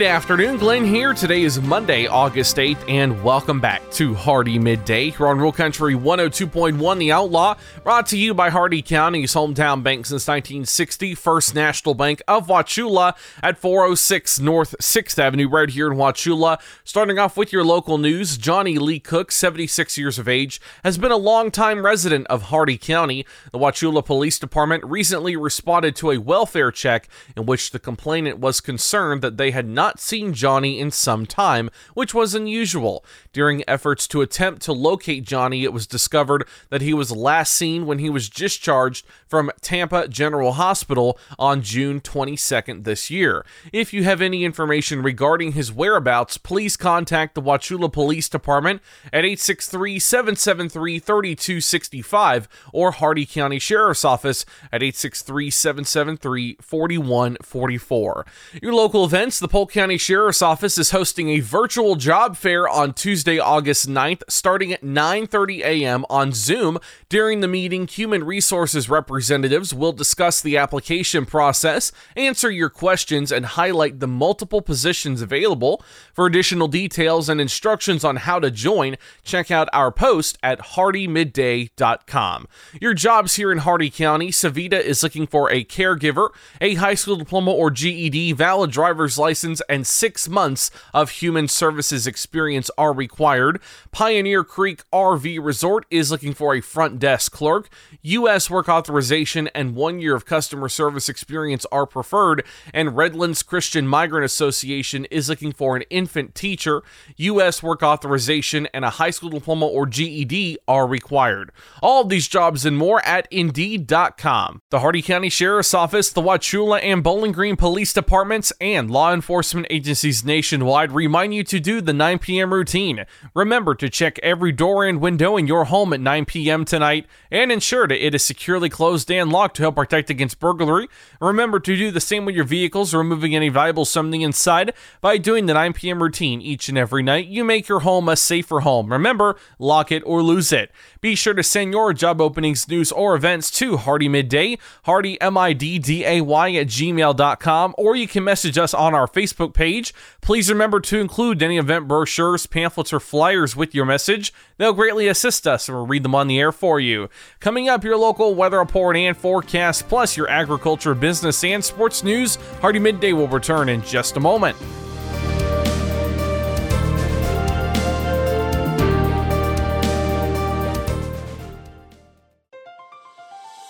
Good afternoon, Glenn here. Today is Monday, August 8th, and welcome back to Hardee Midday here on Rural Country 102.1 The Outlaw, brought to you by Hardee County's hometown bank since 1960, First National Bank of Wauchula at 406 North 6th Avenue, right here in Wauchula. Starting off with your local news, Johnny Lee Cook, 76 years of age, has been a longtime resident of Hardee County. The Wauchula Police Department recently responded to a welfare check in which the complainant was concerned that they had not not seen Johnny in some time, which was unusual. During efforts to attempt to locate Johnny, it was discovered that he was last seen when he was discharged from Tampa General Hospital on June 22nd this year. If you have any information regarding his whereabouts, please contact the Wauchula Police Department at 863 773 3265 or Hardee County Sheriff's Office at 863 773 4144. Your local events, the Polk County Sheriff's Office is hosting a virtual job fair on Tuesday, August 9th, starting at 9:30 a.m. on Zoom. During the meeting, human resources representatives will discuss the application process, answer your questions, and highlight the multiple positions available. For additional details and instructions on how to join, check out our post at hardeemidday.com. Your jobs here in Hardee County, Sevita is looking for a caregiver, a high school diploma or GED, valid driver's license and six months of human services experience are required. Pioneer Creek RV Resort is looking for a front desk clerk. U.S. work authorization and one year of customer service experience are preferred. And Redlands Christian Migrant Association is looking for an infant teacher. U.S. work authorization and a high school diploma or GED are required. All of these jobs and more at Indeed.com. The Hardee County Sheriff's Office, the Wauchula and Bowling Green Police Departments, and law enforcement enforcement agencies nationwide remind you to do the 9 p.m. routine. Remember to check every door and window in your home at 9 p.m. tonight and ensure that it is securely closed and locked to help protect against burglary. Remember to do the same with your vehicles, removing any valuable something inside by doing the 9 p.m. routine each and every night. You make your home a safer home. Remember, lock it or lose it. Be sure to send your job openings, news, or events to Hardee Midday, Hardee M-I-D-D-A-Y at gmail.com, or you can message us on our Facebook Facebook page. Please remember to include any event brochures, pamphlets, or flyers with your message. They'll greatly assist us and we'll read them on the air for you. Coming up, your local weather report and forecast, plus your agriculture, business, and sports news. Hardee Midday will return in just a moment.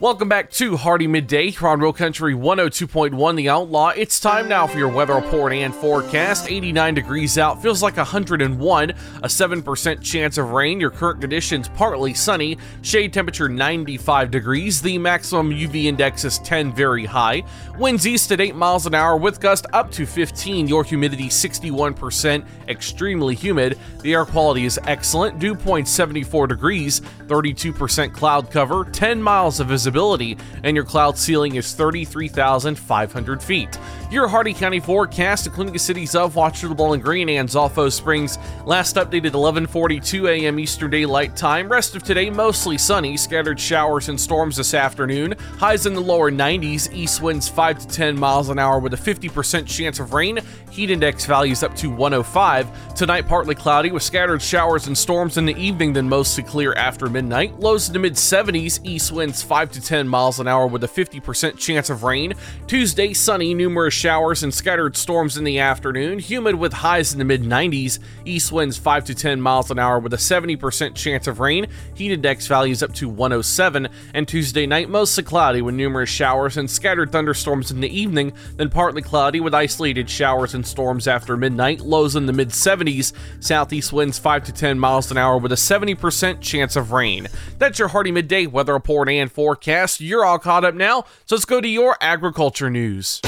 Welcome back to Hardee Midday on Real Country 102.1 The Outlaw. It's time now for your weather report and forecast. 89 degrees out, feels like 101, a 7% chance of rain. Your current conditions partly sunny, shade temperature 95 degrees. The maximum UV index is 10, very high. Winds east at 8 miles an hour with gust up to 15. Your humidity 61%, extremely humid. The air quality is excellent, dew point 74 degrees, 32% cloud cover, 10 miles of visibility visibility, and your cloud ceiling is 33,500 feet. Your Hardee County forecast, including the cities of Wauchula, Bowling Green, and Zolfo Springs, last updated 11:42 a.m. Eastern Daylight Time. Rest of today mostly sunny, scattered showers and storms this afternoon. Highs in the lower 90s, east winds 5 to 10 miles an hour with a 50% chance of rain. Heat index values up to 105. Tonight partly cloudy with scattered showers and storms in the evening, then mostly clear after midnight. Lows in the mid 70s, east winds 5 to 10 miles an hour with a 50% chance of rain. Tuesday, sunny, numerous showers and scattered storms in the afternoon. Humid with highs in the mid 90s. East winds 5 to 10 miles an hour with a 70% chance of rain. Heat index values up to 107. And Tuesday night, mostly cloudy with numerous showers and scattered thunderstorms in the evening, then partly cloudy with isolated showers and storms after midnight. Lows in the mid 70s. Southeast winds 5 to 10 miles an hour with a 70% chance of rain. That's your Hardee midday weather report and forecast. You're all caught up now, so let's go to your agriculture news.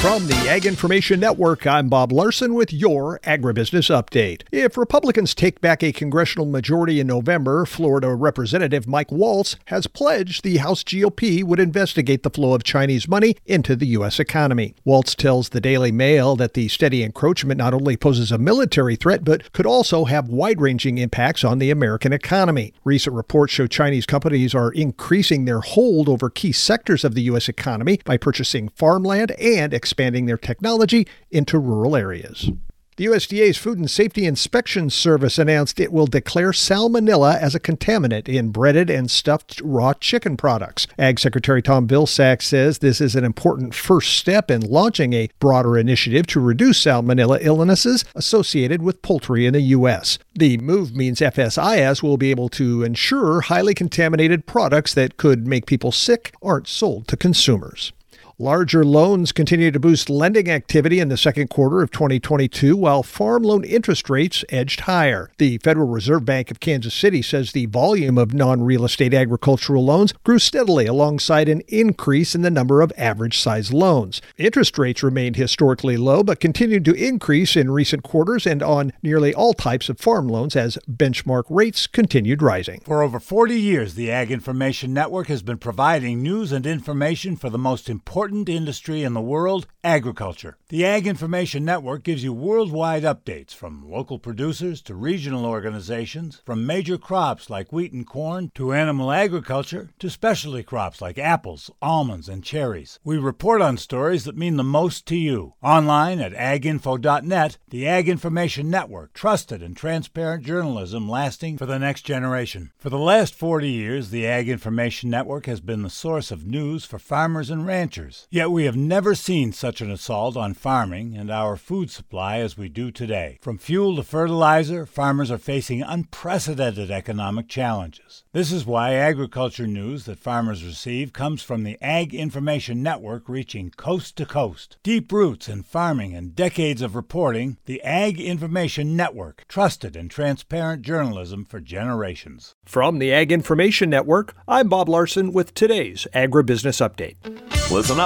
From the Ag Information Network, I'm Bob Larson with your Agribusiness Update. If Republicans take back a congressional majority in November, Florida Representative Mike Waltz has pledged the House GOP would investigate the flow of Chinese money into the U.S. economy. Waltz tells the Daily Mail that the steady encroachment not only poses a military threat, but could also have wide ranging impacts on the American economy. Recent reports show Chinese companies are increasing their hold over key sectors of the U.S. economy by purchasing farmland and expanding their technology into rural areas. The USDA's Food and Safety Inspection Service announced it will declare salmonella as a contaminant in breaded and stuffed raw chicken products. Ag Secretary Tom Vilsack says this is an important first step in launching a broader initiative to reduce salmonella illnesses associated with poultry in the U.S. The move means FSIS will be able to ensure highly contaminated products that could make people sick aren't sold to consumers. Larger loans continue to boost lending activity in the second quarter of 2022, while farm loan interest rates edged higher. The Federal Reserve Bank of Kansas City says the volume of non real estate agricultural loans grew steadily alongside an increase in the number of average size loans. Interest rates remained historically low but continued to increase in recent quarters and on nearly all types of farm loans as benchmark rates continued rising. For over 40 years, the Ag Information Network has been providing news and information for the most important important industry in the world agriculture. The Ag Information Network gives you worldwide updates from local producers to regional organizations, from major crops like wheat and corn to animal agriculture to specialty crops like apples, almonds, and cherries. We report on stories that mean the most to you. Online at aginfo.net, the Ag Information Network, trusted and transparent journalism lasting for the next generation. For the last 40 years, the Ag Information Network has been the source of news for farmers and ranchers years. Yet we have never seen such an assault on farming and our food supply as we do today. From fuel to fertilizer, farmers are facing unprecedented economic challenges. This is why agriculture news that farmers receive comes from the Ag Information Network reaching coast to coast. Deep roots in farming and decades of reporting, the Ag Information Network, trusted and transparent journalism for generations. From the Ag Information Network, I'm Bob Larson with today's Agribusiness Update. Listen up,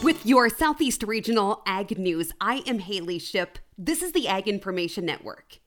With your Southeast Regional Ag News, I am Haley Ship. This is the Ag Information Network.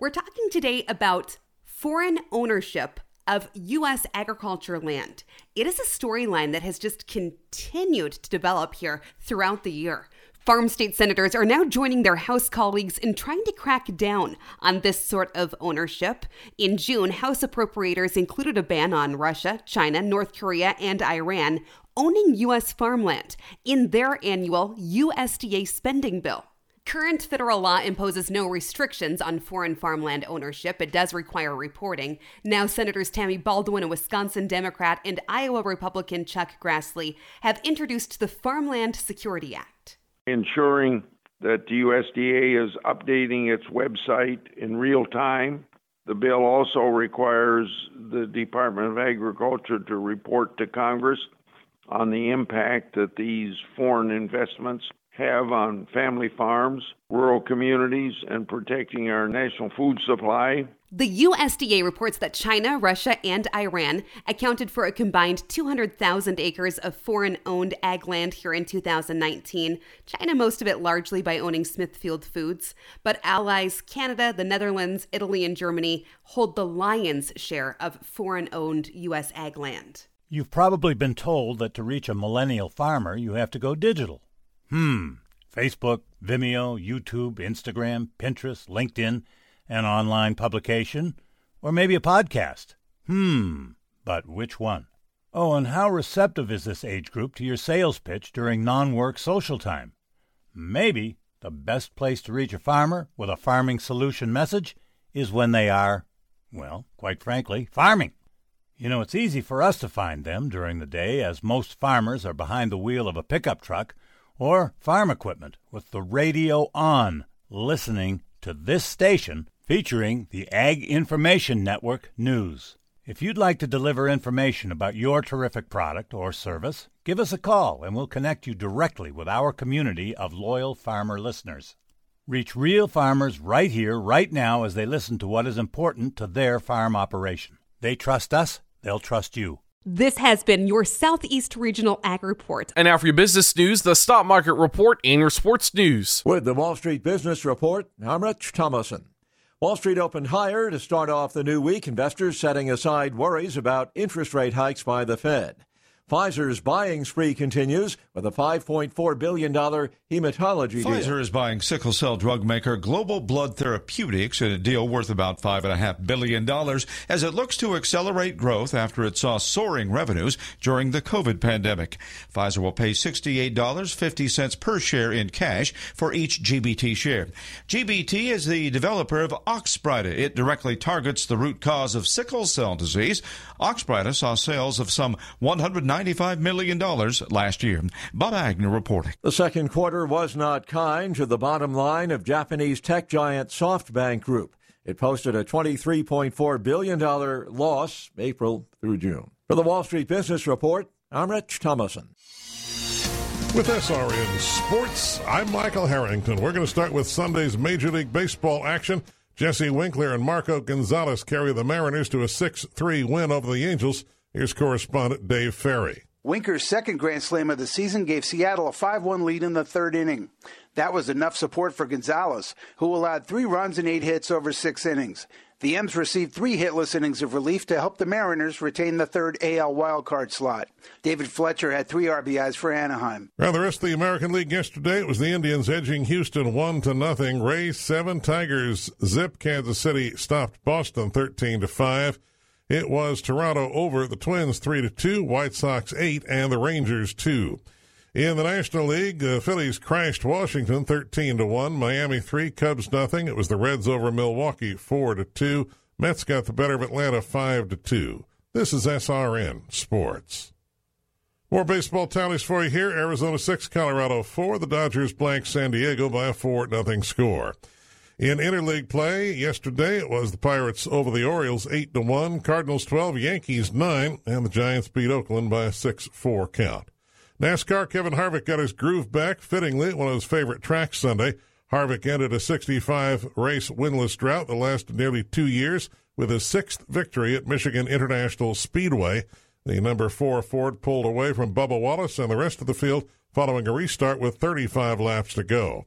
We're talking today about foreign ownership of U.S. agriculture land. It is a storyline that has just continued to develop here throughout the year. Farm state senators are now joining their House colleagues in trying to crack down on this sort of ownership. In June, House appropriators included a ban on Russia, China, North Korea, and Iran owning U.S. farmland in their annual USDA spending bill. Current federal law imposes no restrictions on foreign farmland ownership. It does require reporting. Now, Senators Tammy Baldwin, a Wisconsin Democrat, and Iowa Republican Chuck Grassley have introduced the Farmland Security Act. Ensuring that the USDA is updating its website in real time. The bill also requires the Department of Agriculture to report to Congress on the impact that these foreign investments have on family farms, rural communities, and protecting our national food supply. The USDA reports that China, Russia, and Iran accounted for a combined 200,000 acres of foreign owned ag land here in 2019. China, most of it largely by owning Smithfield Foods. But allies Canada, the Netherlands, Italy, and Germany hold the lion's share of foreign owned U.S. ag land. You've probably been told that to reach a millennial farmer, you have to go digital. Hmm. Facebook, Vimeo, YouTube, Instagram, Pinterest, LinkedIn, an online publication, or maybe a podcast. Hmm. But which one? Oh, and how receptive is this age group to your sales pitch during non work social time? Maybe the best place to reach a farmer with a farming solution message is when they are, well, quite frankly, farming. You know, it's easy for us to find them during the day as most farmers are behind the wheel of a pickup truck or farm equipment with the radio on, listening to this station featuring the Ag Information Network News. If you'd like to deliver information about your terrific product or service, give us a call and we'll connect you directly with our community of loyal farmer listeners. Reach real farmers right here, right now, as they listen to what is important to their farm operation. They trust us, they'll trust you. This has been your Southeast Regional Ag Report. And now for your business news, the stock market report, and your sports news. With the Wall Street Business Report, I'm Rich Thomason. Wall Street opened higher to start off the new week, investors setting aside worries about interest rate hikes by the Fed. Pfizer's buying spree continues with a $5.4 billion hematology Pfizer deal. is buying sickle cell drug maker Global Blood Therapeutics in a deal worth about $5.5 billion as it looks to accelerate growth after it saw soaring revenues during the COVID pandemic. Pfizer will pay $68.50 per share in cash for each GBT share. GBT is the developer of Oxbryta. It directly targets the root cause of sickle cell disease. Oxbryta saw sales of some 195 million dollars last year. Bob Agnew reporting. The second quarter was not kind to the bottom line of Japanese tech giant SoftBank Group. It posted a $23.4 billion loss April through June. For the Wall Street Business Report, I'm Rich Thomason. With SRN Sports, I'm Michael Harrington. We're going to start with Sunday's Major League Baseball action. Jesse Winker and Marco Gonzalez carry the Mariners to a 6 3 win over the Angels. Here's correspondent Dave Ferry. Winker's second Grand Slam of the season gave Seattle a 5 1 lead in the third inning. That was enough support for Gonzalez, who allowed three runs and eight hits over six innings. The M's received three hitless innings of relief to help the Mariners retain the third AL wildcard slot. David Fletcher had three RBIs for Anaheim. Around the rest of the American League yesterday, it was the Indians edging Houston one to nothing. Rays seven, Tigers zip. Kansas City stopped Boston thirteen to five. It was Toronto over the Twins three to two, White Sox eight, and the Rangers two. In the National League, the Phillies crashed Washington 13 to 1, Miami 3, Cubs nothing. It was the Reds over Milwaukee 4 to 2. Mets got the better of Atlanta 5 to 2. This is SRN Sports. More baseball tallies for you here. Arizona 6, Colorado 4. The Dodgers blank San Diego by a 4 nothing score. In interleague play yesterday, it was the Pirates over the Orioles 8 to 1, Cardinals 12, Yankees 9, and the Giants beat Oakland by a 6-4 count. NASCAR, Kevin Harvick got his groove back, fittingly at one of his favorite tracks Sunday. Harvick ended a 65 race winless drought that lasted nearly two years with his sixth victory at Michigan International Speedway. The number four Ford pulled away from Bubba Wallace and the rest of the field following a restart with 35 laps to go.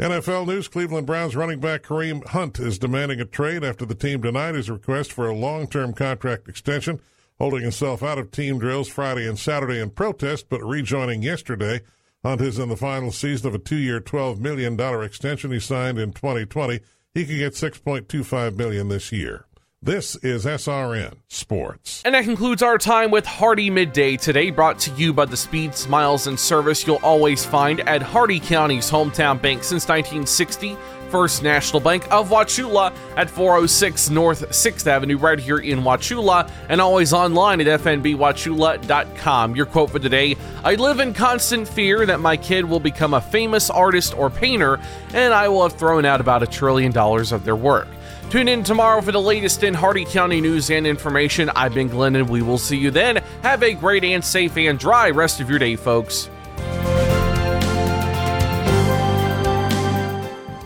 NFL news Cleveland Browns running back Kareem Hunt is demanding a trade after the team denied his request for a long term contract extension holding himself out of team drills Friday and Saturday in protest, but rejoining yesterday. Hunt is in the final season of a two-year, $12 million extension he signed in 2020. He could get 6.25 million this year. This is SRN Sports. And that concludes our time with Hardee Midday today, brought to you by the speed, smiles, and service you'll always find at Hardee County's hometown bank since 1960. First National Bank of Wauchula at 406 North 6th Avenue, right here in Wauchula, and always online at fnbwauchula.com. Your quote for today I live in constant fear that my kid will become a famous artist or painter, and I will have thrown out about a trillion dollars of their work. Tune in tomorrow for the latest in Hardee County news and information. I've been Glenn, and we will see you then. Have a great and safe and dry rest of your day, folks.